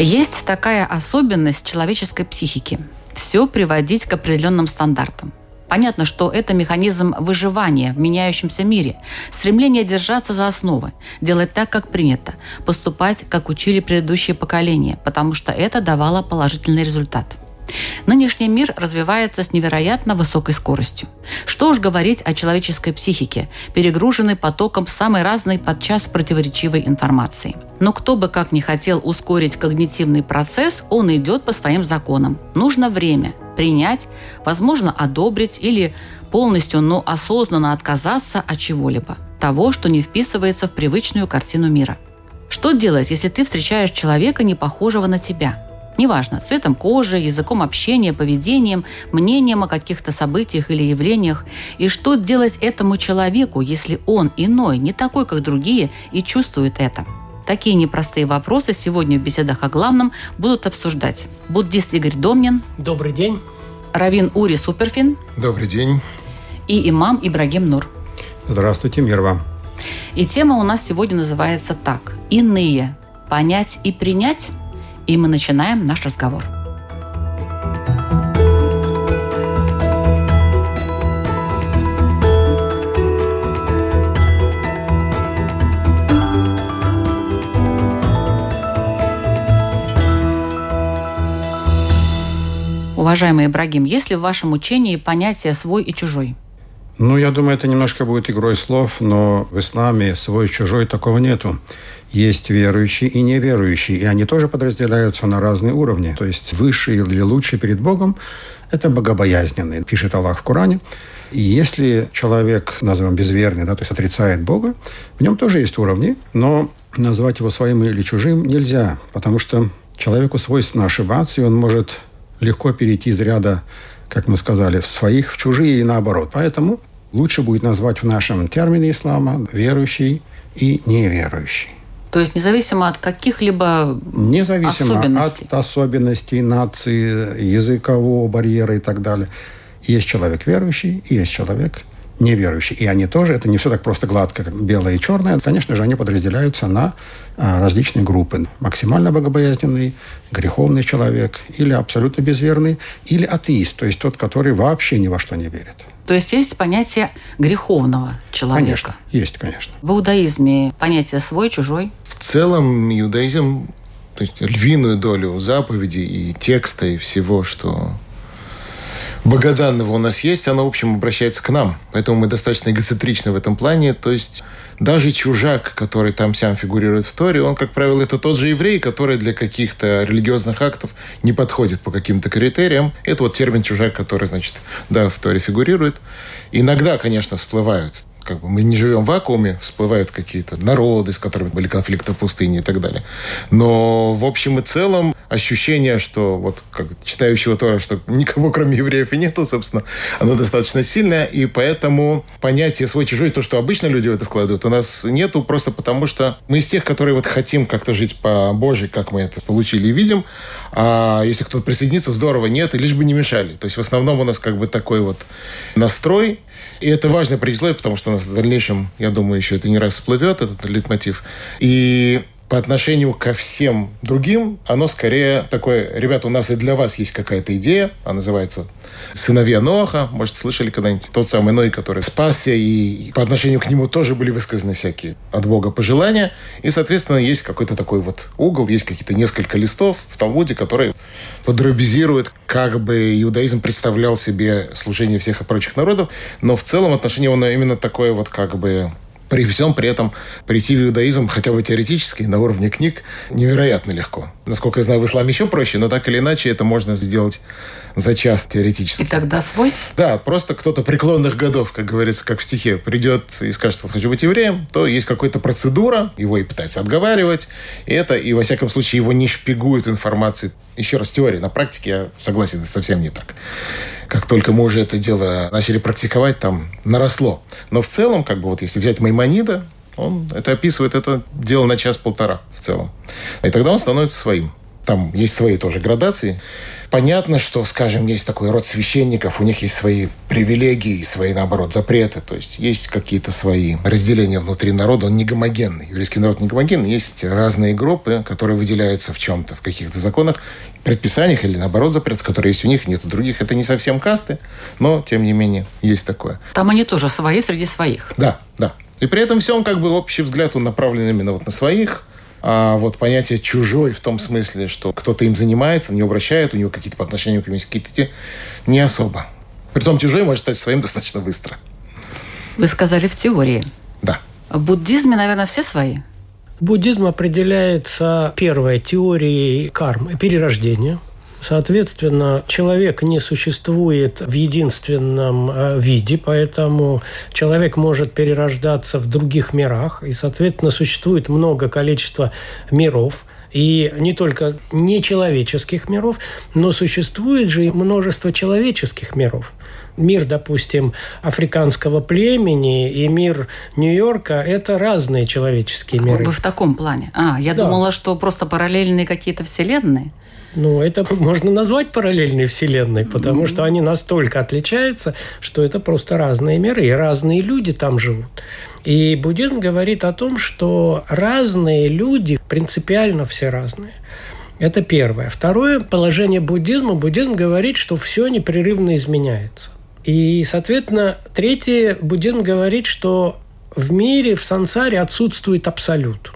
Есть такая особенность человеческой психики – все приводить к определенным стандартам. Понятно, что это механизм выживания в меняющемся мире, стремление держаться за основы, делать так, как принято, поступать, как учили предыдущие поколения, потому что это давало положительный результат – Нынешний мир развивается с невероятно высокой скоростью. Что уж говорить о человеческой психике, перегруженной потоком самой разной подчас противоречивой информации. Но кто бы как ни хотел ускорить когнитивный процесс, он идет по своим законам. Нужно время принять, возможно, одобрить или полностью, но осознанно отказаться от чего-либо. Того, что не вписывается в привычную картину мира. Что делать, если ты встречаешь человека, не похожего на тебя – Неважно, цветом кожи, языком общения, поведением, мнением о каких-то событиях или явлениях. И что делать этому человеку, если он иной, не такой, как другие, и чувствует это? Такие непростые вопросы сегодня в беседах о главном будут обсуждать буддист Игорь Домнин. Добрый день. Равин Ури Суперфин. Добрый день. И имам Ибрагим Нур. Здравствуйте, мир вам. И тема у нас сегодня называется так. Иные. Понять и принять – и мы начинаем наш разговор. Уважаемый Ибрагим, есть ли в вашем учении понятие «свой» и «чужой»? Ну, я думаю, это немножко будет игрой слов, но в исламе свой и чужой такого нету. Есть верующие и неверующие, и они тоже подразделяются на разные уровни. То есть высший или лучший перед Богом – это богобоязненный, пишет Аллах в Коране. И если человек, назовем безверный, да, то есть отрицает Бога, в нем тоже есть уровни, но назвать его своим или чужим нельзя, потому что человеку свойственно ошибаться, и он может легко перейти из ряда, как мы сказали, в своих, в чужие и наоборот. Поэтому лучше будет назвать в нашем термине ислама верующий и неверующий. То есть независимо от каких-либо Независимо особенностей. от особенностей нации, языкового барьера и так далее. Есть человек верующий, и есть человек неверующий. И они тоже, это не все так просто гладко, как белое и черное. Конечно же, они подразделяются на а, различные группы. Максимально богобоязненный, греховный человек, или абсолютно безверный, или атеист, то есть тот, который вообще ни во что не верит. То есть есть понятие греховного человека. Конечно, есть, конечно. В иудаизме понятие свой, чужой. В целом иудаизм, то есть львиную долю заповедей и текста и всего, что богоданного у нас есть, оно, в общем, обращается к нам. Поэтому мы достаточно эгоцентричны в этом плане. То есть даже чужак, который там сам фигурирует в Торе, он, как правило, это тот же еврей, который для каких-то религиозных актов не подходит по каким-то критериям. Это вот термин чужак, который, значит, да, в Торе фигурирует. Иногда, конечно, всплывают как бы мы не живем в вакууме, всплывают какие-то народы, с которыми были конфликты в пустыне и так далее. Но в общем и целом ощущение, что вот как читающего Тора, что никого кроме евреев и нету, собственно, оно достаточно сильное, и поэтому понятие свой-чужой, то, что обычно люди в это вкладывают, у нас нету просто потому, что мы из тех, которые вот хотим как-то жить по Божьей, как мы это получили и видим, а если кто-то присоединится, здорово, нет, и лишь бы не мешали. То есть в основном у нас как бы такой вот настрой, и это важное предисловие, потому что у нас в дальнейшем, я думаю, еще это не раз всплывет, этот литмотив. И по отношению ко всем другим, оно скорее такое, ребята, у нас и для вас есть какая-то идея, она называется «Сыновья Ноаха», может, слышали когда-нибудь? Тот самый Ной, который спасся, и по отношению к нему тоже были высказаны всякие от Бога пожелания. И, соответственно, есть какой-то такой вот угол, есть какие-то несколько листов в Талмуде, которые подробизируют, как бы иудаизм представлял себе служение всех и прочих народов, но в целом отношение он именно такое вот как бы При всем при этом прийти в иудаизм хотя бы теоретически на уровне книг невероятно легко. Насколько я знаю, в исламе еще проще, но так или иначе это можно сделать за час теоретически. И тогда свой? Да, просто кто-то преклонных годов, как говорится, как в стихе, придет и скажет, вот хочу быть евреем, то есть какая-то процедура, его и пытаются отговаривать, и это, и во всяком случае его не шпигуют информацией. Еще раз, теория, на практике я согласен, это совсем не так как только мы уже это дело начали практиковать, там наросло. Но в целом, как бы вот если взять Маймонида, он это описывает это дело на час-полтора в целом. И тогда он становится своим. Там есть свои тоже градации. Понятно, что, скажем, есть такой род священников, у них есть свои привилегии, свои, наоборот, запреты. То есть есть какие-то свои разделения внутри народа. Он не гомогенный. Еврейский народ не гомогенный. Есть разные группы, которые выделяются в чем-то, в каких-то законах, предписаниях или, наоборот, запретах, которые есть у них, нет у других. Это не совсем касты, но, тем не менее, есть такое. Там они тоже свои среди своих. Да, да. И при этом все он как бы общий взгляд, он направлен именно вот на своих, а вот понятие чужой в том смысле, что кто-то им занимается, не обращает, у него какие-то по отношению к нему есть какие-то не особо. Притом чужой может стать своим достаточно быстро. Вы сказали в теории. Да. В буддизме, наверное, все свои? Буддизм определяется первой теорией кармы, перерождения – Соответственно, человек не существует в единственном э, виде, поэтому человек может перерождаться в других мирах, и, соответственно, существует много количества миров, и не только нечеловеческих миров, но существует же и множество человеческих миров. Мир, допустим, африканского племени и мир Нью-Йорка – это разные человеческие миры. Вы в таком плане? А, я да. думала, что просто параллельные какие-то вселенные. Ну, это можно назвать параллельной вселенной, потому что они настолько отличаются, что это просто разные миры, и разные люди там живут. И буддизм говорит о том, что разные люди принципиально все разные. Это первое. Второе положение буддизма. Буддизм говорит, что все непрерывно изменяется. И, соответственно, третье, буддизм говорит, что в мире, в сансаре отсутствует абсолют.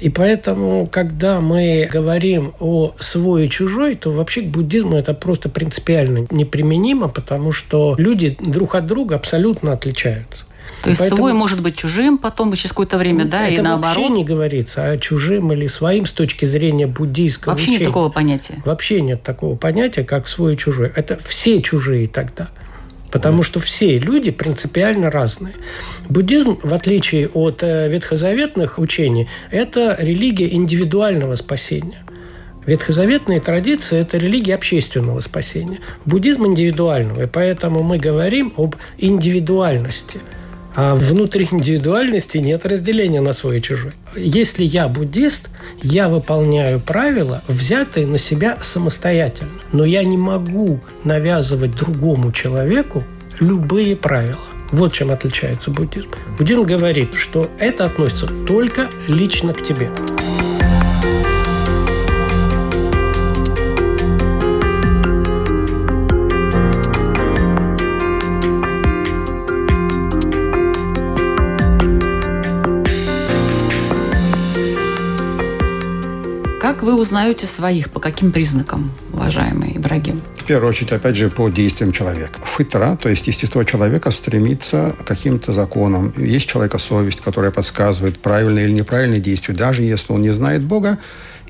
И поэтому, когда мы говорим о свой и чужой, то вообще к буддизму это просто принципиально неприменимо, потому что люди друг от друга абсолютно отличаются. То есть Поэтому... свой может быть чужим потом через какое-то время, да, это и наоборот? вообще не говорится о чужим или своим с точки зрения буддийского Вообще учения. нет такого понятия? Вообще нет такого понятия, как свой и чужой. Это все чужие тогда. Потому что все люди принципиально разные. Буддизм, в отличие от э, ветхозаветных учений, это религия индивидуального спасения. Ветхозаветные традиции – это религия общественного спасения. Буддизм индивидуального. И поэтому мы говорим об индивидуальности – а внутри индивидуальности нет разделения на свой и чужой. Если я буддист, я выполняю правила, взятые на себя самостоятельно. Но я не могу навязывать другому человеку любые правила. Вот чем отличается буддизм. Буддизм говорит, что это относится только лично к тебе. Вы узнаете своих? По каким признакам, уважаемый Ибрагим? В первую очередь, опять же, по действиям человека. Фитра, то есть естество человека, стремится к каким-то законам. Есть человека совесть, которая подсказывает правильные или неправильные действия. Даже если он не знает Бога,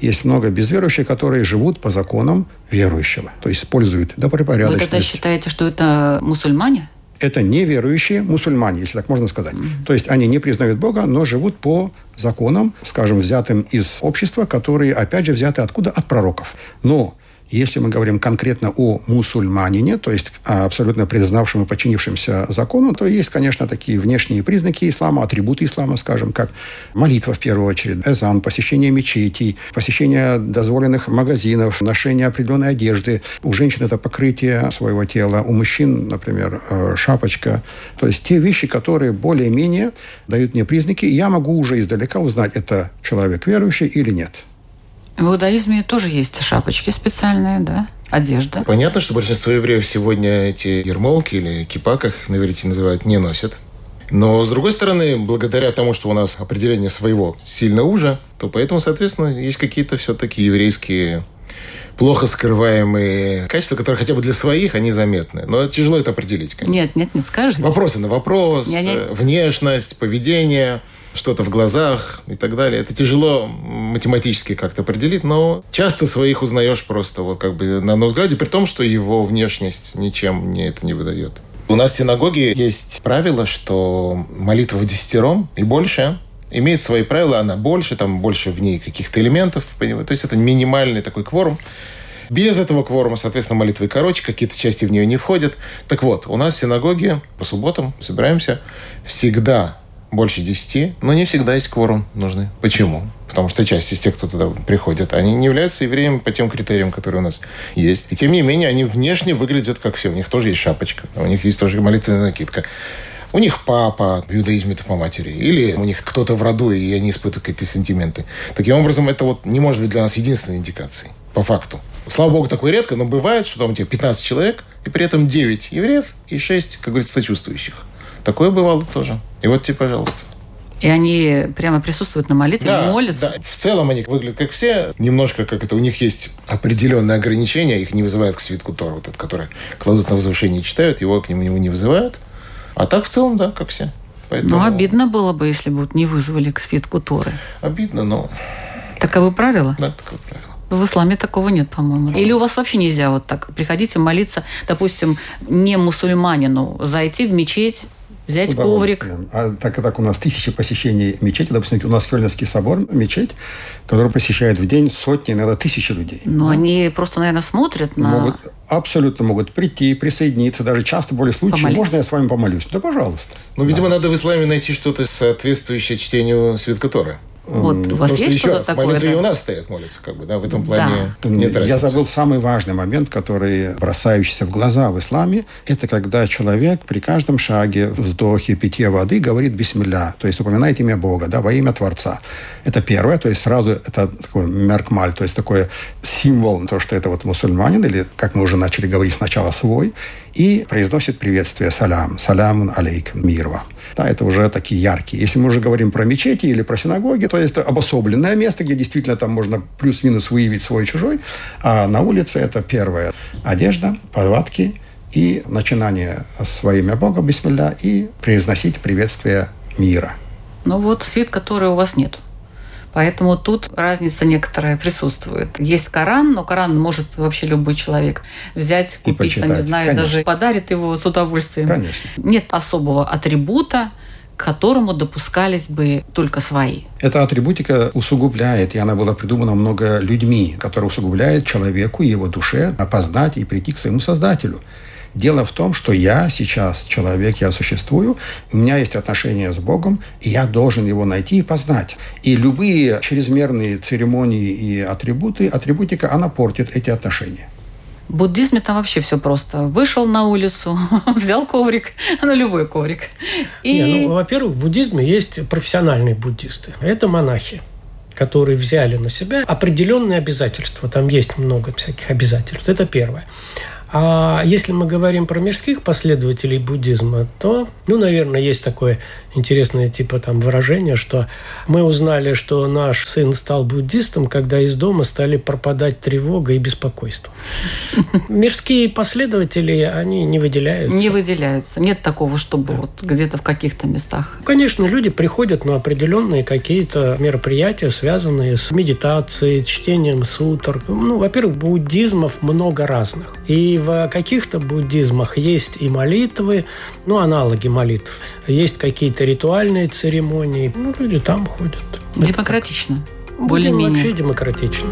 есть много безверующих, которые живут по законам верующего, то есть используют добропорядочность. Вы тогда считаете, что это мусульмане? Это неверующие мусульмане, если так можно сказать. Mm-hmm. То есть они не признают Бога, но живут по законам, скажем, взятым из общества, которые, опять же, взяты откуда? От пророков. Но если мы говорим конкретно о мусульманине, то есть абсолютно признавшем и подчинившемся закону, то есть, конечно, такие внешние признаки ислама, атрибуты ислама, скажем, как молитва в первую очередь, эзан, посещение мечетей, посещение дозволенных магазинов, ношение определенной одежды. У женщин это покрытие своего тела, у мужчин, например, э, шапочка. То есть те вещи, которые более-менее дают мне признаки, я могу уже издалека узнать, это человек верующий или нет. В иудаизме тоже есть шапочки специальные, да? Одежда. Понятно, что большинство евреев сегодня эти ермолки или кипа, как их на иврите называют, не носят. Но, с другой стороны, благодаря тому, что у нас определение своего сильно уже, то поэтому, соответственно, есть какие-то все-таки еврейские плохо скрываемые качества, которые хотя бы для своих, они заметны. Но тяжело это определить, конечно. Нет, нет, нет, скажи. Вопросы на вопрос, Не-не. э, внешность, поведение, что-то в глазах и так далее. Это тяжело математически как-то определить, но часто своих узнаешь просто вот как бы на одном взгляде, при том, что его внешность ничем не это не выдает. У нас в синагоге есть правило, что молитва в десятером и больше имеет свои правила, она больше, там больше в ней каких-то элементов, то есть это минимальный такой кворум. Без этого кворума, соответственно, молитвы короче, какие-то части в нее не входят. Так вот, у нас в синагоге по субботам собираемся всегда больше десяти, но не всегда есть кворум нужны. Почему? Потому что часть из тех, кто туда приходят, они не являются евреями по тем критериям, которые у нас есть. И тем не менее, они внешне выглядят как все. У них тоже есть шапочка, у них есть тоже молитвенная накидка. У них папа в иудаизме по матери. Или у них кто-то в роду, и они испытывают какие-то сентименты. Таким образом, это вот не может быть для нас единственной индикацией. По факту. Слава богу, такое редко, но бывает, что там у тебя 15 человек, и при этом 9 евреев и 6, как говорится, сочувствующих. Такое бывало тоже. И вот тебе, пожалуйста. И они прямо присутствуют на молитве, молятся. да. В целом они выглядят как все. Немножко как это у них есть определенные ограничения. Их не вызывают к свитку Тора, вот этот, который кладут на возвышение и читают. Его к нему не вызывают. А так в целом, да, как все. Поэтому... Ну, обидно было бы, если бы вот не вызвали к свитку Торы. Обидно, но Таковы правила? да, такое правило. В исламе такого нет, по-моему. Или у вас вообще нельзя вот так приходите молиться, допустим, не мусульманину, зайти в мечеть, взять коврик. А так и так у нас тысячи посещений мечети. Допустим, у нас Хельнинский собор, мечеть, который посещает в день сотни, иногда тысячи людей. Но они просто, наверное, смотрят на... Могут, абсолютно могут прийти, присоединиться. Даже часто более случаи. Помолиться. Можно я с вами помолюсь? Да, пожалуйста. Ну, видимо, надо в исламе найти что-то соответствующее чтению свитка Торы. Вот, у вас Просто есть еще что-то раз, такое? молитвы и да? у нас стоят, молятся, как бы, да, в этом плане Да. нет Я разницы. забыл самый важный момент, который бросающийся в глаза в исламе. Это когда человек при каждом шаге, вздохе, питье воды говорит бисмилля. То есть упоминает имя Бога, да, во имя Творца. Это первое. То есть сразу это такой меркмаль, то есть такой символ, то, что это вот мусульманин, или, как мы уже начали говорить сначала, свой, и произносит приветствие салям. Салямун алейкум, мир вам. Да, это уже такие яркие. Если мы уже говорим про мечети или про синагоги, то это обособленное место, где действительно там можно плюс-минус выявить свой-чужой. А на улице это первое. Одежда, повадки и начинание с во имя Бога, бисмилля, и произносить приветствие мира. Ну вот свет, который у вас нет. Поэтому тут разница некоторая присутствует. Есть Коран, но Коран может вообще любой человек взять, купить, там, не почитать. знаю, Конечно. даже подарит его с удовольствием. Конечно. Нет особого атрибута, к которому допускались бы только свои. Эта атрибутика усугубляет, и она была придумана много людьми, которая усугубляет человеку и его душе опознать и прийти к своему Создателю. Дело в том, что я сейчас человек, я существую, у меня есть отношения с Богом, и я должен его найти и познать. И любые чрезмерные церемонии и атрибуты, атрибутика, она портит эти отношения. В буддизме там вообще все просто. Вышел на улицу, взял коврик, ну любой коврик. И Не, ну, во-первых, в буддизме есть профессиональные буддисты. Это монахи которые взяли на себя определенные обязательства. Там есть много всяких обязательств. Это первое. А если мы говорим про мирских последователей буддизма, то, ну, наверное, есть такое интересное типа там выражение, что мы узнали, что наш сын стал буддистом, когда из дома стали пропадать тревога и беспокойство. Мирские последователи, они не выделяются. не выделяются. Нет такого, чтобы вот где-то в каких-то местах. Конечно, люди приходят на определенные какие-то мероприятия, связанные с медитацией, чтением сутр. Ну, во-первых, буддизмов много разных. И в каких-то буддизмах есть и молитвы, ну, аналоги молитв. Есть какие-то ритуальные церемонии. Ну, люди там ходят. Демократично. Более-менее. вообще демократично.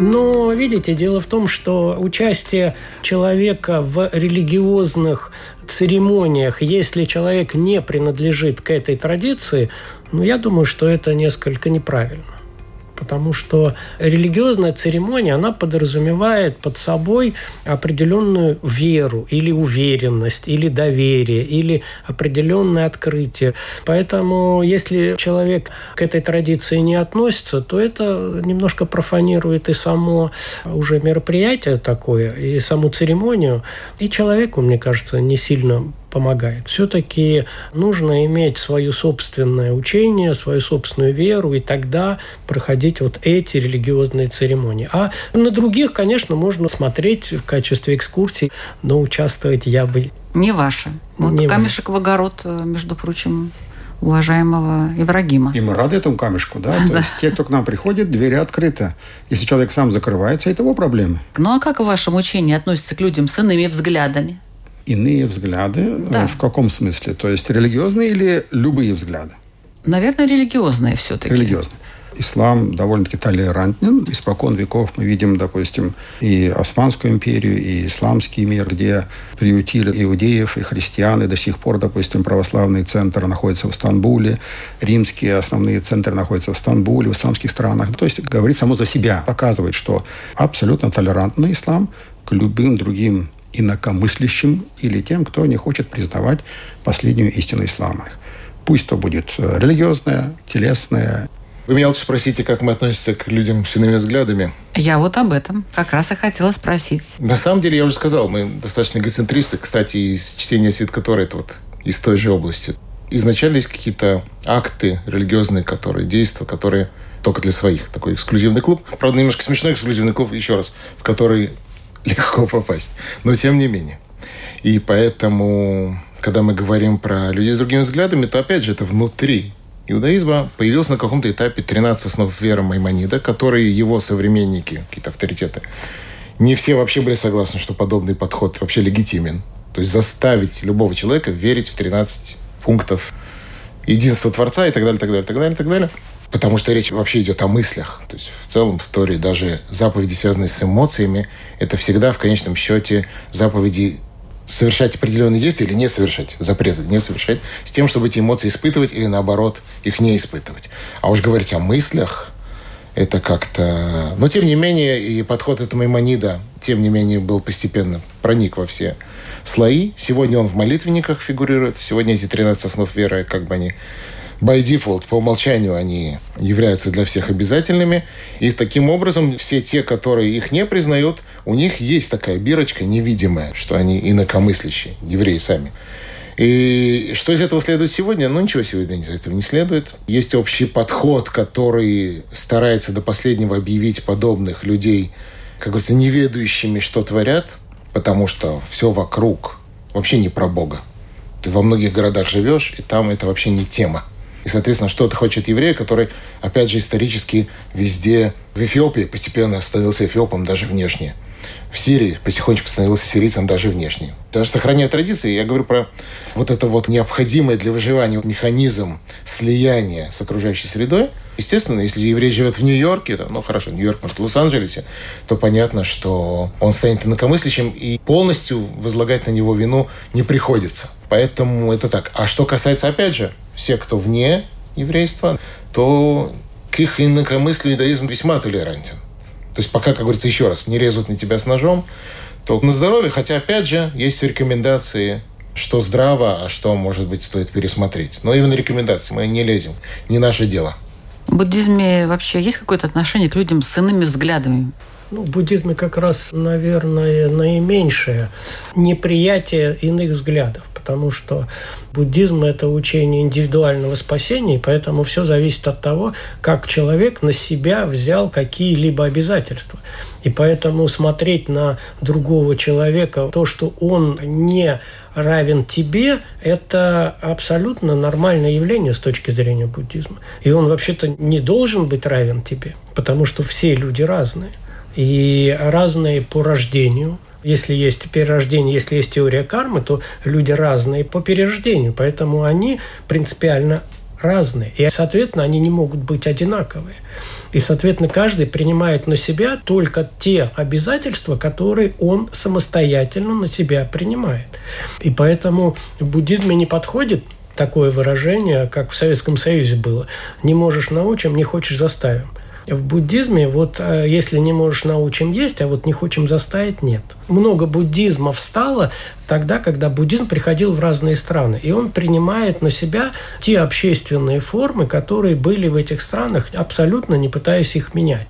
Но, видите, дело в том, что участие человека в религиозных церемониях, если человек не принадлежит к этой традиции, ну, я думаю, что это несколько неправильно. Потому что религиозная церемония, она подразумевает под собой определенную веру или уверенность, или доверие, или определенное открытие. Поэтому, если человек к этой традиции не относится, то это немножко профанирует и само уже мероприятие такое, и саму церемонию. И человеку, мне кажется, не сильно помогает. Все-таки нужно иметь свое собственное учение, свою собственную веру, и тогда проходить вот эти религиозные церемонии. А на других, конечно, можно смотреть в качестве экскурсий, но участвовать я бы... Не ваше. Вот Не камешек в огород, э, между прочим, уважаемого Ибрагима. И мы рады этому камешку, да? То есть те, кто к нам приходит, двери открыты. Если человек сам закрывается, это его проблемы. Ну а как в вашем учении относится к людям с иными взглядами? Иные взгляды? э, Да. В каком смысле? То есть религиозные или любые взгляды? Наверное, религиозные все-таки. Религиозные. Ислам довольно-таки толерантен. Испокон веков мы видим, допустим, и Османскую империю, и исламский мир, где приютили иудеев и христиан, и до сих пор, допустим, православный центр находится в Стамбуле, римские основные центры находятся в Стамбуле, в исламских странах. То есть говорит само за себя, показывает, что абсолютно толерантный ислам к любым другим инакомыслящим или тем, кто не хочет признавать последнюю истину ислама. Пусть то будет э, религиозная, телесная, Вы меня лучше спросите, как мы относимся к людям с иными взглядами. Я вот об этом как раз и хотела спросить. На самом деле, я уже сказал, мы достаточно эгоцентристы. Кстати, из чтения Свитка Тора, это вот из той же области. Изначально есть какие-то акты религиозные, которые, действия, которые только для своих. Такой эксклюзивный клуб. Правда, немножко смешной эксклюзивный клуб, еще раз, в который легко попасть. Но тем не менее. И поэтому, когда мы говорим про людей с другими взглядами, то опять же это внутри иудаизма появился на каком-то этапе 13 основ веры Маймонида, которые его современники, какие-то авторитеты, не все вообще были согласны, что подобный подход вообще легитимен. То есть заставить любого человека верить в 13 пунктов единства Творца и так далее, так далее, так далее, так далее. Потому что речь вообще идет о мыслях. То есть в целом в Торе даже заповеди, связанные с эмоциями, это всегда в конечном счете заповеди совершать определенные действия или не совершать, запреты не совершать, с тем, чтобы эти эмоции испытывать или наоборот их не испытывать. А уж говорить о мыслях, это как-то... Но, тем не менее, и подход этого Маймонида, тем не менее, был постепенно проник во все слои. Сегодня он в молитвенниках фигурирует. Сегодня эти 13 основ веры, как бы они by default, по умолчанию они являются для всех обязательными. И таким образом все те, которые их не признают, у них есть такая бирочка невидимая, что они инакомыслящие, евреи сами. И что из этого следует сегодня? Ну, ничего сегодня из этого не следует. Есть общий подход, который старается до последнего объявить подобных людей, как говорится, неведающими, что творят, потому что все вокруг вообще не про Бога. Ты во многих городах живешь, и там это вообще не тема. И, соответственно, что ты хочет еврей, который, опять же, исторически везде в Эфиопии постепенно становился эфиопом даже внешне. В Сирии потихонечку становился сирийцем даже внешне. Даже сохраняя традиции, я говорю про вот это вот необходимый для выживания механизм слияния с окружающей средой. Естественно, если еврей живет в Нью-Йорке, ну хорошо, Нью-Йорк, может, в Лос-Анджелесе, то понятно, что он станет инакомыслящим, и полностью возлагать на него вину не приходится. Поэтому это так. А что касается, опять же, все, кто вне еврейства, то к их инакомыслию иудаизм весьма толерантен. То есть пока, как говорится, еще раз, не резут на тебя с ножом, то на здоровье. Хотя, опять же, есть рекомендации, что здраво, а что, может быть, стоит пересмотреть. Но именно рекомендации. Мы не лезем. Не наше дело. В буддизме вообще есть какое-то отношение к людям с иными взглядами? Ну, в буддизме как раз, наверное, наименьшее неприятие иных взглядов, потому что буддизм – это учение индивидуального спасения, и поэтому все зависит от того, как человек на себя взял какие-либо обязательства. И поэтому смотреть на другого человека, то, что он не равен тебе, это абсолютно нормальное явление с точки зрения буддизма. И он вообще-то не должен быть равен тебе, потому что все люди разные. И разные по рождению. Если есть перерождение, если есть теория кармы, то люди разные по перерождению. Поэтому они принципиально разные. И, соответственно, они не могут быть одинаковые. И, соответственно, каждый принимает на себя только те обязательства, которые он самостоятельно на себя принимает. И поэтому в буддизме не подходит такое выражение, как в Советском Союзе было. Не можешь научим, не хочешь заставим. В буддизме вот э, если не можешь научим есть, а вот не хочем заставить, нет. Много буддизма встало тогда, когда буддизм приходил в разные страны. И он принимает на себя те общественные формы, которые были в этих странах, абсолютно не пытаясь их менять.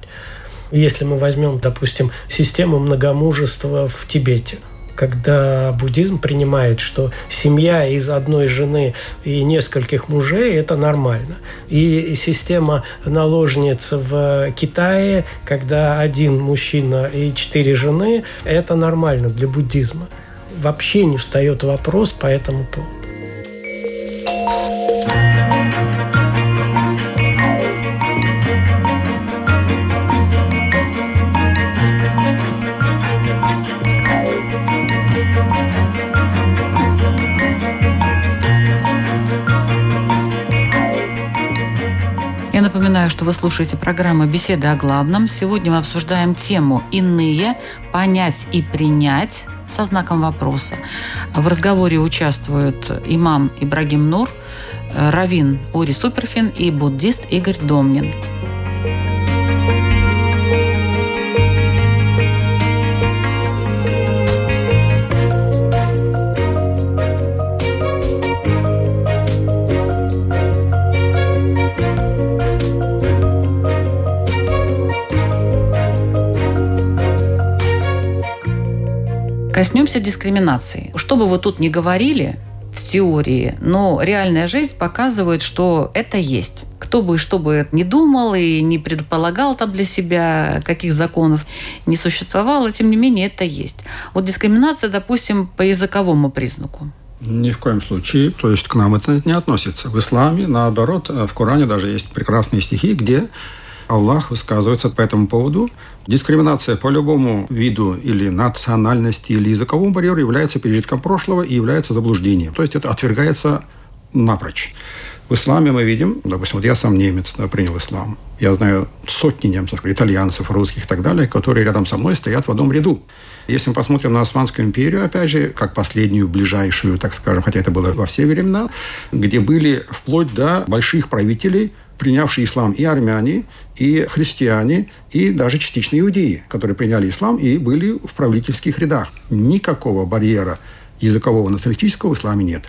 Если мы возьмем, допустим, систему многомужества в Тибете, когда буддизм принимает, что семья из одной жены и нескольких мужей – это нормально. И система наложниц в Китае, когда один мужчина и четыре жены – это нормально для буддизма. Вообще не встает вопрос по этому поводу. Напоминаю, что вы слушаете программу «Беседы о главном». Сегодня мы обсуждаем тему «Иные. Понять и принять» со знаком вопроса. В разговоре участвуют имам Ибрагим Нур, равин Ури Суперфин и буддист Игорь Домнин. Коснемся дискриминации. Что бы вы тут ни говорили в теории, но реальная жизнь показывает, что это есть. Кто бы что бы не думал и не предполагал там для себя, каких законов не существовало, тем не менее это есть. Вот дискриминация, допустим, по языковому признаку. Ни в коем случае. То есть к нам это не относится. В исламе, наоборот, в Коране даже есть прекрасные стихи, где Аллах высказывается по этому поводу. Дискриминация по любому виду или национальности, или языковому барьеру является пережитком прошлого и является заблуждением. То есть это отвергается напрочь. В исламе мы видим, допустим, вот я сам немец, да, принял ислам. Я знаю сотни немцев, итальянцев, русских и так далее, которые рядом со мной стоят в одном ряду. Если мы посмотрим на Османскую империю, опять же, как последнюю, ближайшую, так скажем, хотя это было во все времена, где были вплоть до больших правителей – принявшие ислам и армяне, и христиане, и даже частично иудеи, которые приняли ислам и были в правительских рядах. Никакого барьера языкового националистического в исламе нет.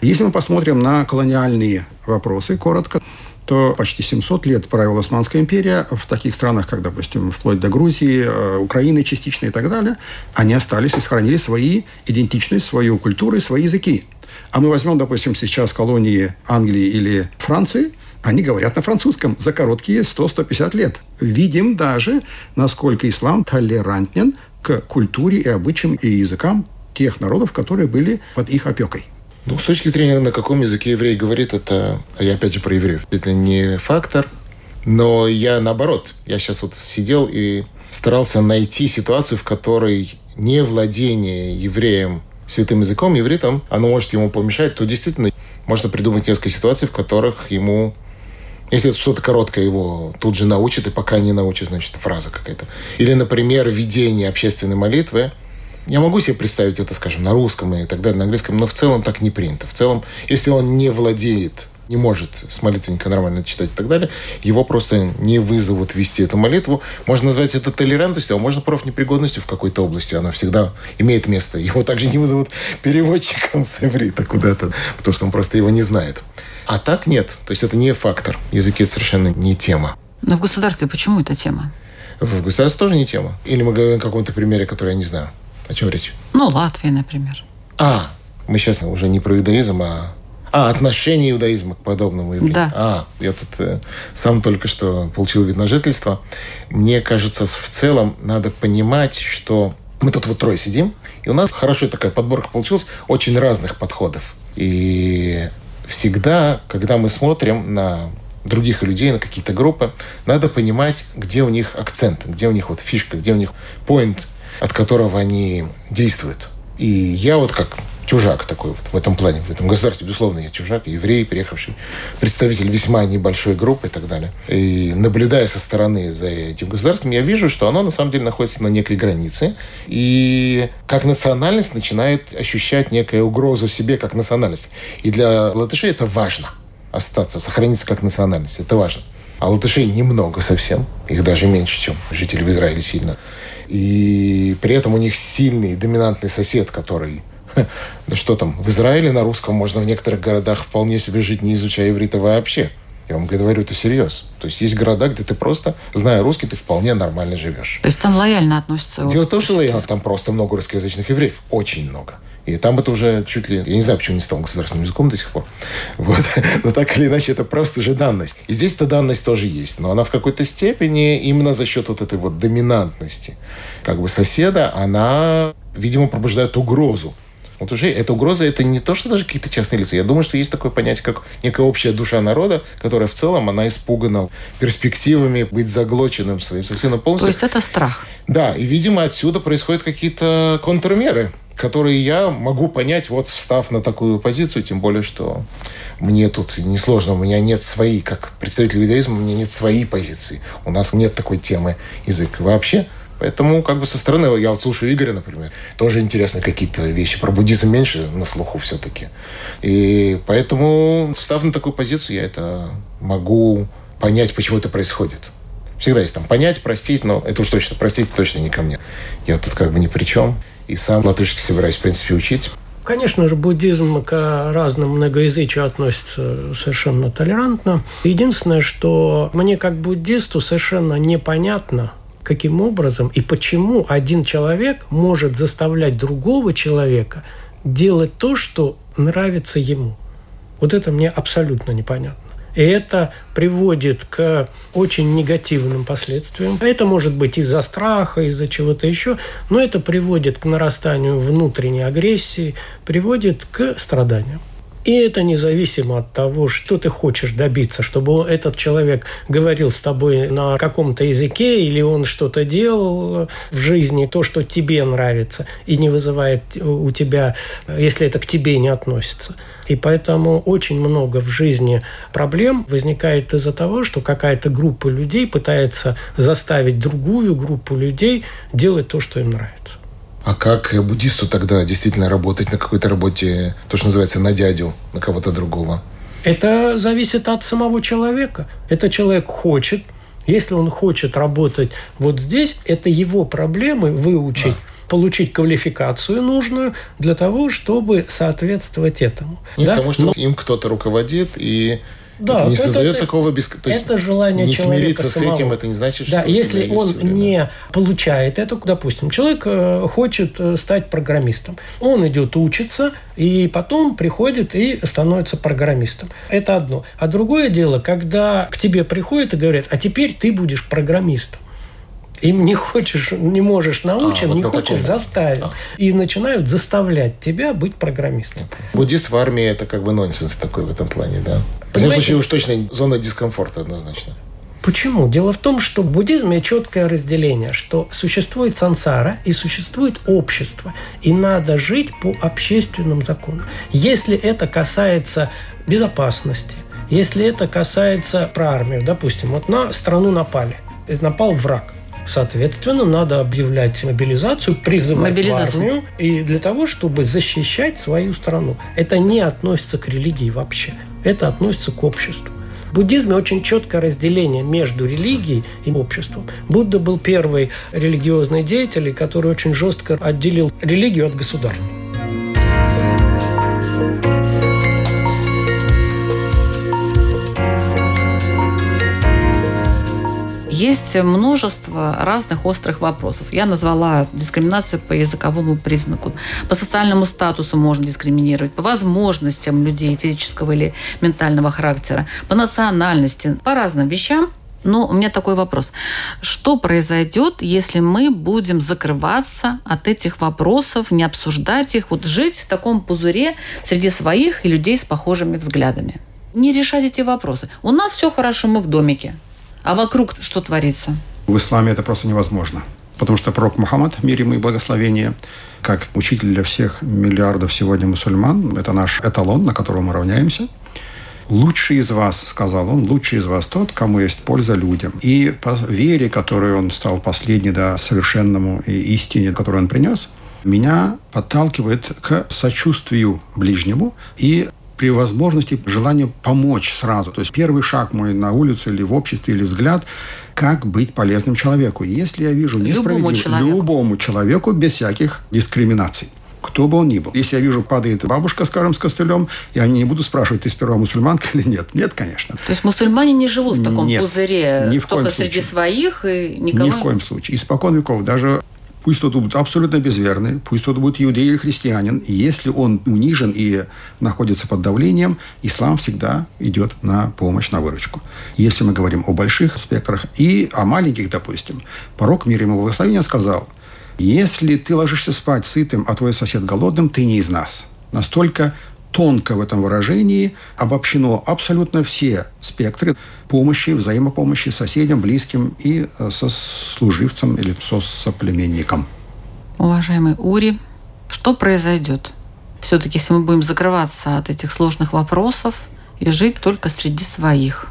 Если мы посмотрим на колониальные вопросы, коротко, то почти 700 лет правила Османская империя в таких странах, как, допустим, вплоть до Грузии, э, Украины частично и так далее, они остались и сохранили свои идентичность, свою культуру и свои языки. А мы возьмем, допустим, сейчас колонии Англии или Франции – они говорят на французском за короткие 100-150 лет. Видим даже, насколько ислам толерантен к культуре и обычаям и языкам тех народов, которые были под их опекой. Ну, с точки зрения, на каком языке еврей говорит, это, а я опять же про евреев, это не фактор, но я наоборот, я сейчас вот сидел и старался найти ситуацию, в которой не владение евреем святым языком, евритом, оно может ему помешать, то действительно можно придумать несколько ситуаций, в которых ему если это что-то короткое, его тут же научат, и пока не научат, значит, фраза какая-то. Или, например, ведение общественной молитвы. Я могу себе представить это, скажем, на русском и так далее, на английском, но в целом так не принято. В целом, если он не владеет не может с молитвенника нормально читать и так далее, его просто не вызовут вести эту молитву. Можно назвать это толерантностью, а можно профнепригодностью в какой-то области. Она всегда имеет место. Его также не вызовут переводчиком с иврита куда-то, потому что он просто его не знает. А так нет. То есть это не фактор. Языки это совершенно не тема. Но в государстве почему это тема? В государстве тоже не тема. Или мы говорим о каком-то примере, который я не знаю. О чем речь? Ну, Латвия, например. А, мы сейчас уже не про иудаизм, а а, отношение иудаизма к подобному явлению. Да. А, я тут э, сам только что получил вид на жительство. Мне кажется, в целом надо понимать, что мы тут вот трое сидим, и у нас хорошая такая подборка получилась очень разных подходов. И всегда, когда мы смотрим на других людей, на какие-то группы, надо понимать, где у них акцент, где у них вот фишка, где у них point, от которого они действуют. И я вот как чужак такой в этом плане, в этом государстве, безусловно, я чужак, еврей, приехавший, представитель весьма небольшой группы и так далее. И наблюдая со стороны за этим государством, я вижу, что оно на самом деле находится на некой границе. И как национальность начинает ощущать некую угрозу себе как национальность. И для латышей это важно остаться, сохраниться как национальность. Это важно. А латышей немного совсем. Их даже меньше, чем жителей в Израиле сильно. И при этом у них сильный, доминантный сосед, который да что там, в Израиле на русском можно в некоторых городах вполне себе жить, не изучая иврита вообще. Я вам говорю это всерьез. То есть есть города, где ты просто, зная русский, ты вполне нормально живешь. То есть там лояльно относятся? Дело в том, что лояльно. Там просто много русскоязычных евреев. Очень много. И там это уже чуть ли... Я не знаю, почему не стал государственным языком до сих пор. Вот. Но так или иначе, это просто же данность. И здесь эта данность тоже есть. Но она в какой-то степени именно за счет вот этой вот доминантности как бы соседа, она, видимо, пробуждает угрозу вот уже эта угроза это не то, что даже какие-то частные лица. Я думаю, что есть такое понятие, как некая общая душа народа, которая в целом, она испугана перспективами быть заглоченным своим соседом полностью. То есть это страх? Да, и, видимо, отсюда происходят какие-то контрмеры, которые я могу понять, вот встав на такую позицию, тем более, что мне тут несложно, у меня нет своей, как представитель иудаизма, у меня нет своей позиции. У нас нет такой темы язык вообще. Поэтому как бы со стороны, я вот слушаю Игоря, например, тоже интересны какие-то вещи. Про буддизм меньше на слуху все-таки. И поэтому, встав на такую позицию, я это могу понять, почему это происходит. Всегда есть там понять, простить, но это уж точно, простить точно не ко мне. Я тут как бы ни при чем. И сам латышский собираюсь, в принципе, учить. Конечно же, буддизм к разным многоязычию относится совершенно толерантно. Единственное, что мне как буддисту совершенно непонятно, каким образом и почему один человек может заставлять другого человека делать то, что нравится ему. Вот это мне абсолютно непонятно. И это приводит к очень негативным последствиям. Это может быть из-за страха, из-за чего-то еще, но это приводит к нарастанию внутренней агрессии, приводит к страданиям. И это независимо от того, что ты хочешь добиться, чтобы этот человек говорил с тобой на каком-то языке, или он что-то делал в жизни, то, что тебе нравится, и не вызывает у тебя, если это к тебе не относится. И поэтому очень много в жизни проблем возникает из-за того, что какая-то группа людей пытается заставить другую группу людей делать то, что им нравится. А как буддисту тогда действительно работать на какой-то работе, то, что называется, на дядю, на кого-то другого? Это зависит от самого человека. Это человек хочет. Если он хочет работать вот здесь, это его проблемы выучить. Да получить квалификацию нужную для того, чтобы соответствовать этому. Не да? потому, что Но... им кто-то руководит, и да, это не создает это, такого без... То есть это желание не человека смириться самого. с этим, это не значит, да, что... если он не получает это, допустим, человек э, хочет э, стать программистом, он идет учиться, и потом приходит и становится программистом. Это одно. А другое дело, когда к тебе приходят и говорят, а теперь ты будешь программистом им не хочешь, не можешь научен, а, вот не хочешь таком... заставить. А. И начинают заставлять тебя быть программистом. Буддист в армии это как бы нонсенс такой в этом плане, да? В любом случае уж точно зона дискомфорта однозначно. Почему? Дело в том, что в буддизме четкое разделение, что существует сансара и существует общество, и надо жить по общественным законам. Если это касается безопасности, если это касается про армию, допустим, вот на страну напали, напал враг, Соответственно, надо объявлять мобилизацию, призывать мобилизацию. в армию и для того, чтобы защищать свою страну. Это не относится к религии вообще. Это относится к обществу. В буддизме очень четкое разделение между религией и обществом. Будда был первый религиозный деятель, который очень жестко отделил религию от государства. Есть множество разных острых вопросов. Я назвала дискриминацию по языковому признаку. По социальному статусу можно дискриминировать, по возможностям людей физического или ментального характера, по национальности, по разным вещам. Но у меня такой вопрос. Что произойдет, если мы будем закрываться от этих вопросов, не обсуждать их, вот жить в таком пузыре среди своих и людей с похожими взглядами? Не решать эти вопросы. У нас все хорошо, мы в домике. А вокруг что творится? В исламе это просто невозможно. Потому что пророк Мухаммад, мир ему и благословение, как учитель для всех миллиардов сегодня мусульман, это наш эталон, на котором мы равняемся. «Лучший из вас, — сказал он, — лучший из вас тот, кому есть польза людям». И по вере, которой он стал последней, да, совершенному и истине, которую он принес, меня подталкивает к сочувствию ближнему и при возможности желание помочь сразу. То есть первый шаг мой на улицу или в обществе, или взгляд, как быть полезным человеку. Если я вижу несправедливость любому человеку, любому человеку без всяких дискриминаций. кто бы он ни был. Если я вижу, падает бабушка, скажем, с костылем, я не буду спрашивать, ты сперва мусульманка или нет. Нет, конечно. То есть мусульмане не живут в таком Нет, пузыре, ни в коем только среди случае. своих и никого... Ни в коем случае. Испокон веков даже Пусть тот будет абсолютно безверный, пусть тот будет иудей или христианин, если он унижен и находится под давлением, ислам всегда идет на помощь, на выручку. Если мы говорим о больших спектрах и о маленьких, допустим, порог мира ему благословения сказал, если ты ложишься спать сытым, а твой сосед голодным, ты не из нас. Настолько тонко в этом выражении обобщено абсолютно все спектры помощи, взаимопомощи соседям, близким и э, со служивцем или со соплеменником. Уважаемый Ури, что произойдет? Все-таки, если мы будем закрываться от этих сложных вопросов и жить только среди своих.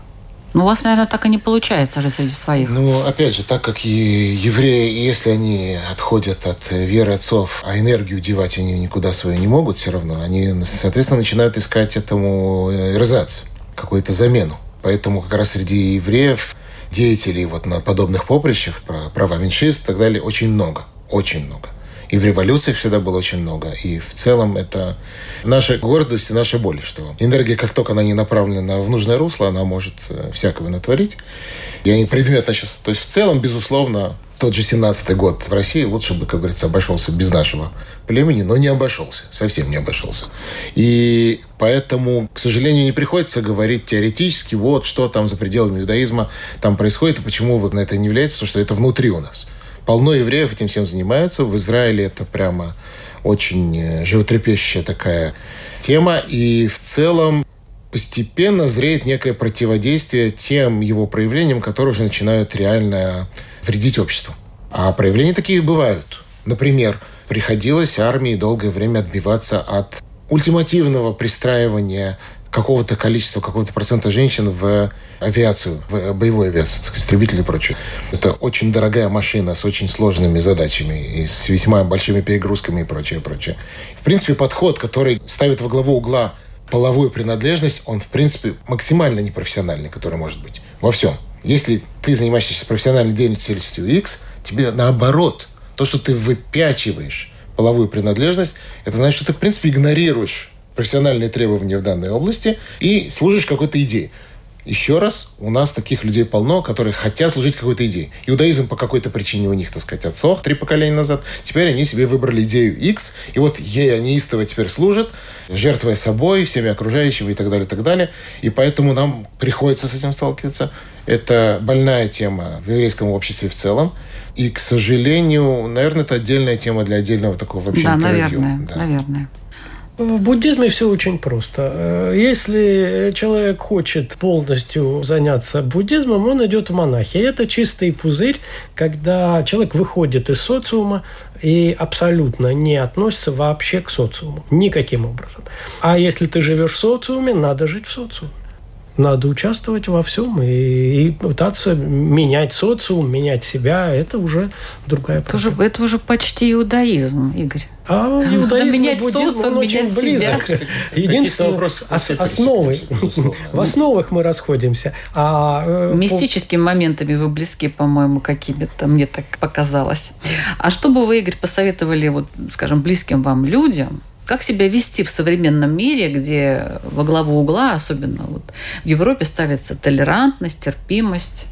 Ну, у вас, наверное, так и не получается жить среди своих. Ну, опять же, так как и евреи, если они отходят от веры отцов, а энергию девать они никуда свою не могут все равно, они, соответственно, начинают искать этому эрзац, какую-то замену. Поэтому как раз среди евреев деятелей вот на подобных поприщах, права меньшинств и так далее, очень много. Очень много. И в революциях всегда было очень много. И в целом это наша гордость и наша боль, что энергия, как только она не направлена в нужное русло, она может э, всякого натворить. Я не предметно сейчас... То есть в целом, безусловно, тот же 17-й год в России лучше бы, как говорится, обошелся без нашего племени, но не обошелся, совсем не обошелся. И поэтому, к сожалению, не приходится говорить теоретически, вот что там за пределами иудаизма там происходит, и почему вы на это не влияете, потому что это внутри у нас. Полно евреев этим всем занимаются. В Израиле это прямо очень животрепещущая такая тема. И в целом постепенно зреет некое противодействие тем его проявлениям, которые уже начинают реально вредить обществу. А проявления такие бывают. Например, приходилось армии долгое время отбиваться от ультимативного пристраивания какого-то количества, какого-то процента женщин в авиацию, в боевую авиацию, так истребители и прочее. Это очень дорогая машина с очень сложными задачами и с весьма большими перегрузками и прочее, прочее. В принципе, подход, который ставит во главу угла половую принадлежность, он, в принципе, максимально непрофессиональный, который может быть во всем. Если ты занимаешься профессиональной деятельностью X, тебе наоборот, то, что ты выпячиваешь половую принадлежность, это значит, что ты, в принципе, игнорируешь профессиональные требования в данной области и служишь какой-то идее. Еще раз, у нас таких людей полно, которые хотят служить какой-то идее. Иудаизм по какой-то причине у них, так сказать, отцов три поколения назад. Теперь они себе выбрали идею X, и вот ей они истово теперь служат, жертвуя собой, всеми окружающими и так далее, и так далее. И поэтому нам приходится с этим сталкиваться. Это больная тема в еврейском обществе в целом. И, к сожалению, наверное, это отдельная тема для отдельного такого вообще да, интервью. наверное, Да. наверное. В буддизме все очень просто. Э, Если человек хочет полностью заняться буддизмом, он идет в монахи. Это чистый пузырь, когда человек выходит из социума и абсолютно не относится вообще к социуму. Никаким образом. А если ты живешь в социуме, надо жить в социуме. Надо участвовать во всем и, и пытаться менять социум, менять себя. Это уже другая Это уже, проблема. это уже почти иудаизм, Игорь. А иудаизм и менять буддизм, социум, он очень менять близок. себя. Единственное, ос- основы, в основах мы расходимся. А э, по- Мистическими моментами вы близки, по-моему, какими-то, мне так показалось. А что бы вы, Игорь, посоветовали, вот, скажем, близким вам людям, как себя вести в современном мире, где во главу угла, особенно вот в Европе, ставится толерантность, терпимость?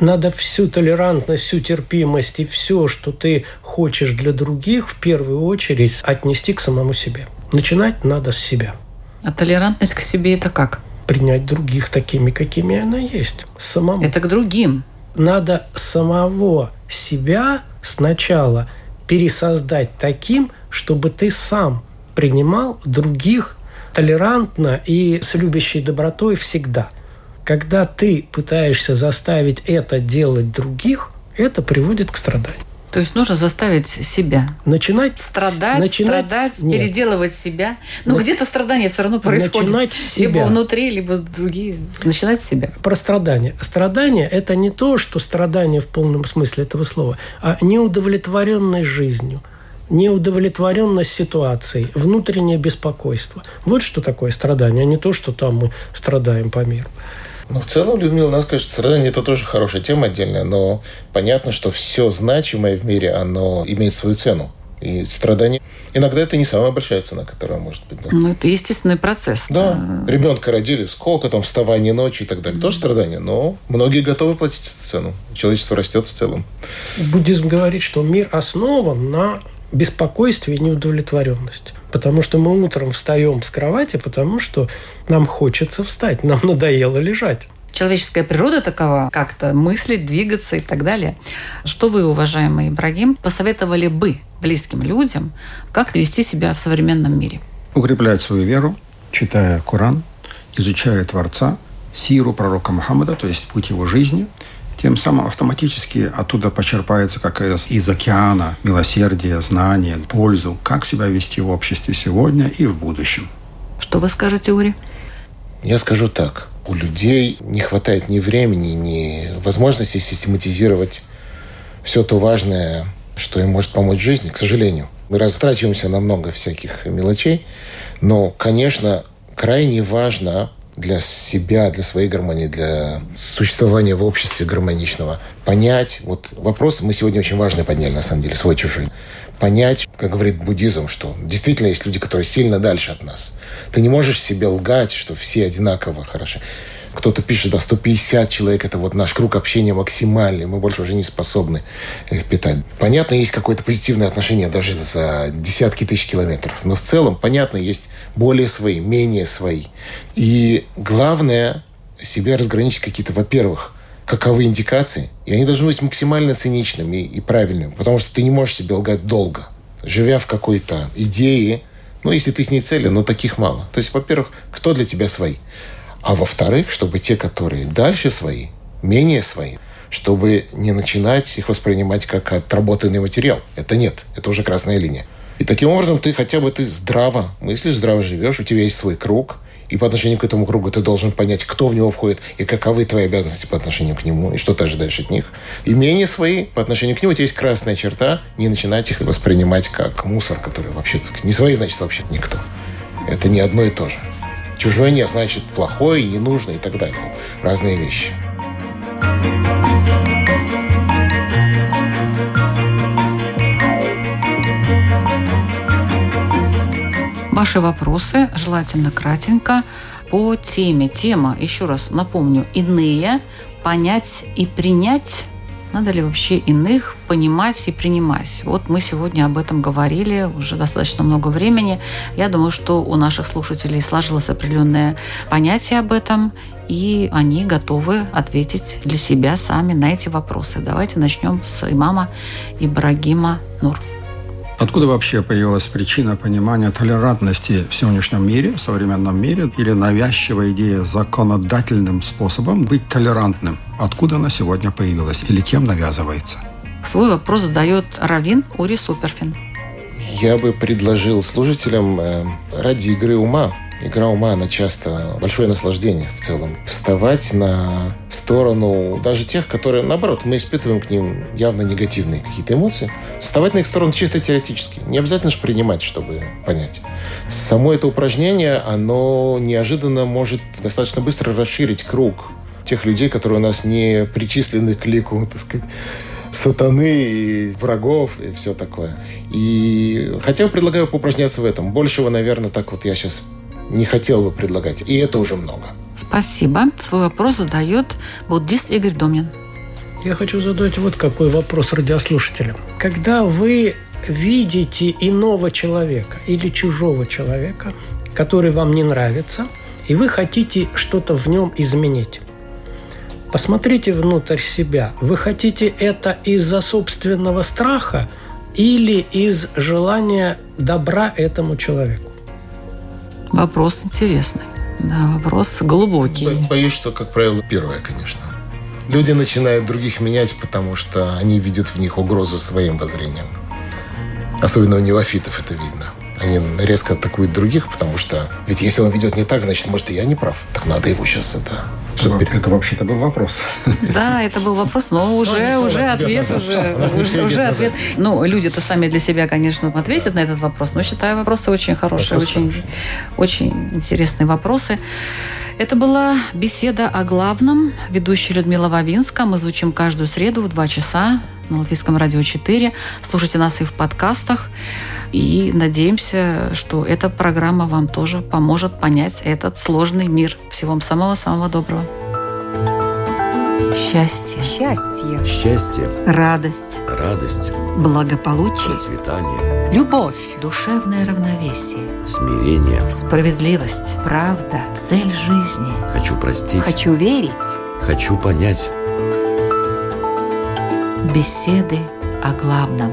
надо всю толерантность, всю терпимость и все, что ты хочешь для других, в первую очередь отнести к самому себе. Начинать надо с себя. А толерантность к себе это как? Принять других такими, какими она есть. Самому. Это к другим. надо самого себя сначала пересоздать таким, чтобы ты сам принимал других толерантно и с любящей добротой всегда. Когда ты пытаешься заставить это делать других, это приводит к страданию. То есть нужно заставить себя Начинать страдать, начинать страдать, нет. переделывать себя. Ну, На- где-то страдания все равно происходят. Начинать с Либо себя. внутри, либо другие. Начинать с себя. про страдания. Страдание – это не то, что страдание в полном смысле этого слова, а неудовлетворенность жизнью, неудовлетворенность ситуацией, внутреннее беспокойство. Вот что такое страдание, а не то, что там мы страдаем по миру. Ну, в целом, Людмила, нас, конечно, страдание – это тоже хорошая тема отдельная, но понятно, что все значимое в мире, оно имеет свою цену. и страдания. Иногда это не самая большая цена, которая может быть. Да. Ну, это естественный процесс. Да. Ребенка родили, сколько там вставания ночью и так далее. Тоже страдания, но многие готовы платить эту цену. Человечество растет в целом. Буддизм говорит, что мир основан на беспокойстве и неудовлетворенности. Потому что мы утром встаем с кровати, потому что нам хочется встать, нам надоело лежать. Человеческая природа такова, как-то мыслить, двигаться и так далее. Что вы, уважаемый Ибрагим, посоветовали бы близким людям, как вести себя в современном мире? Укреплять свою веру, читая Коран, изучая Творца, сиру пророка Мухаммада, то есть путь его жизни, тем самым автоматически оттуда почерпается как из океана милосердие, знание, пользу, как себя вести в обществе сегодня и в будущем. Что вы скажете, Ури? Я скажу так. У людей не хватает ни времени, ни возможности систематизировать все то важное, что им может помочь в жизни, к сожалению. Мы растрачиваемся на много всяких мелочей, но, конечно, крайне важно для себя, для своей гармонии, для существования в обществе гармоничного. Понять, вот вопрос мы сегодня очень важный подняли, на самом деле, свой-чужой. Понять, как говорит буддизм, что действительно есть люди, которые сильно дальше от нас. Ты не можешь себе лгать, что все одинаково хороши кто-то пишет, да, 150 человек, это вот наш круг общения максимальный, мы больше уже не способны их питать. Понятно, есть какое-то позитивное отношение даже за десятки тысяч километров, но в целом, понятно, есть более свои, менее свои. И главное себя разграничить какие-то, во-первых, каковы индикации, и они должны быть максимально циничными и правильными, потому что ты не можешь себе лгать долго. Живя в какой-то идее, ну, если ты с ней целен, но таких мало. То есть, во-первых, кто для тебя свои? А во-вторых, чтобы те, которые дальше свои, менее свои, чтобы не начинать их воспринимать как отработанный материал. Это нет, это уже красная линия. И таким образом ты хотя бы ты здраво мыслишь, здраво живешь, у тебя есть свой круг, и по отношению к этому кругу ты должен понять, кто в него входит, и каковы твои обязанности по отношению к нему, и что ты ожидаешь от них. И менее свои по отношению к нему у тебя есть красная черта, не начинать их воспринимать как мусор, который вообще не свои, значит, вообще никто. Это не одно и то же. Чужой не значит плохой, ненужный и так далее. Разные вещи. Ваши вопросы, желательно кратенько, по теме. Тема, еще раз напомню, иные, понять и принять надо ли вообще иных понимать и принимать? Вот мы сегодня об этом говорили уже достаточно много времени. Я думаю, что у наших слушателей сложилось определенное понятие об этом, и они готовы ответить для себя сами на эти вопросы. Давайте начнем с имама Ибрагима Нур. Откуда вообще появилась причина понимания толерантности в сегодняшнем мире, в современном мире, или навязчивая идея законодательным способом быть толерантным? Откуда она сегодня появилась или кем навязывается? Свой вопрос задает Равин Ури Суперфин. Я бы предложил служителям э, ради игры ума Игра ума, она часто большое наслаждение в целом. Вставать на сторону даже тех, которые, наоборот, мы испытываем к ним явно негативные какие-то эмоции. Вставать на их сторону чисто теоретически. Не обязательно же принимать, чтобы понять. Само это упражнение, оно неожиданно может достаточно быстро расширить круг тех людей, которые у нас не причислены к лику, так сказать, сатаны и врагов и все такое. И хотя предлагаю поупражняться в этом. Большего, наверное, так вот я сейчас не хотел бы предлагать. И это уже много. Спасибо. Свой вопрос задает буддист Игорь Домнин. Я хочу задать вот какой вопрос радиослушателям. Когда вы видите иного человека или чужого человека, который вам не нравится, и вы хотите что-то в нем изменить, посмотрите внутрь себя. Вы хотите это из-за собственного страха или из желания добра этому человеку? Вопрос интересный. Да, вопрос глубокий. Боюсь, что, как правило, первое, конечно. Люди начинают других менять, потому что они видят в них угрозу своим воззрением. Особенно у неофитов это видно. Они резко атакуют других, потому что ведь если он ведет не так, значит, может, и я не прав. Так надо его сейчас это чтобы... Это вообще-то был вопрос. Да, это был вопрос, но уже, ну, уже ответ, уже, уже, уже ответ. Ну, люди-то сами для себя, конечно, ответят на этот вопрос, но считаю вопросы очень хорошие, очень, очень интересные вопросы. Это была беседа о главном. Ведущая Людмила Вавинска. Мы звучим каждую среду в 2 часа на Латвийском радио 4. Слушайте нас и в подкастах. И надеемся, что эта программа вам тоже поможет понять этот сложный мир. Всего вам самого-самого доброго. Счастье. Счастье. Счастье, Радость. радость, Благополучие. процветание, Любовь. Душевное равновесие. смирение. Справедливость. Правда. Цель жизни. Хочу простить, Хочу верить. хочу понять. Беседы о главном.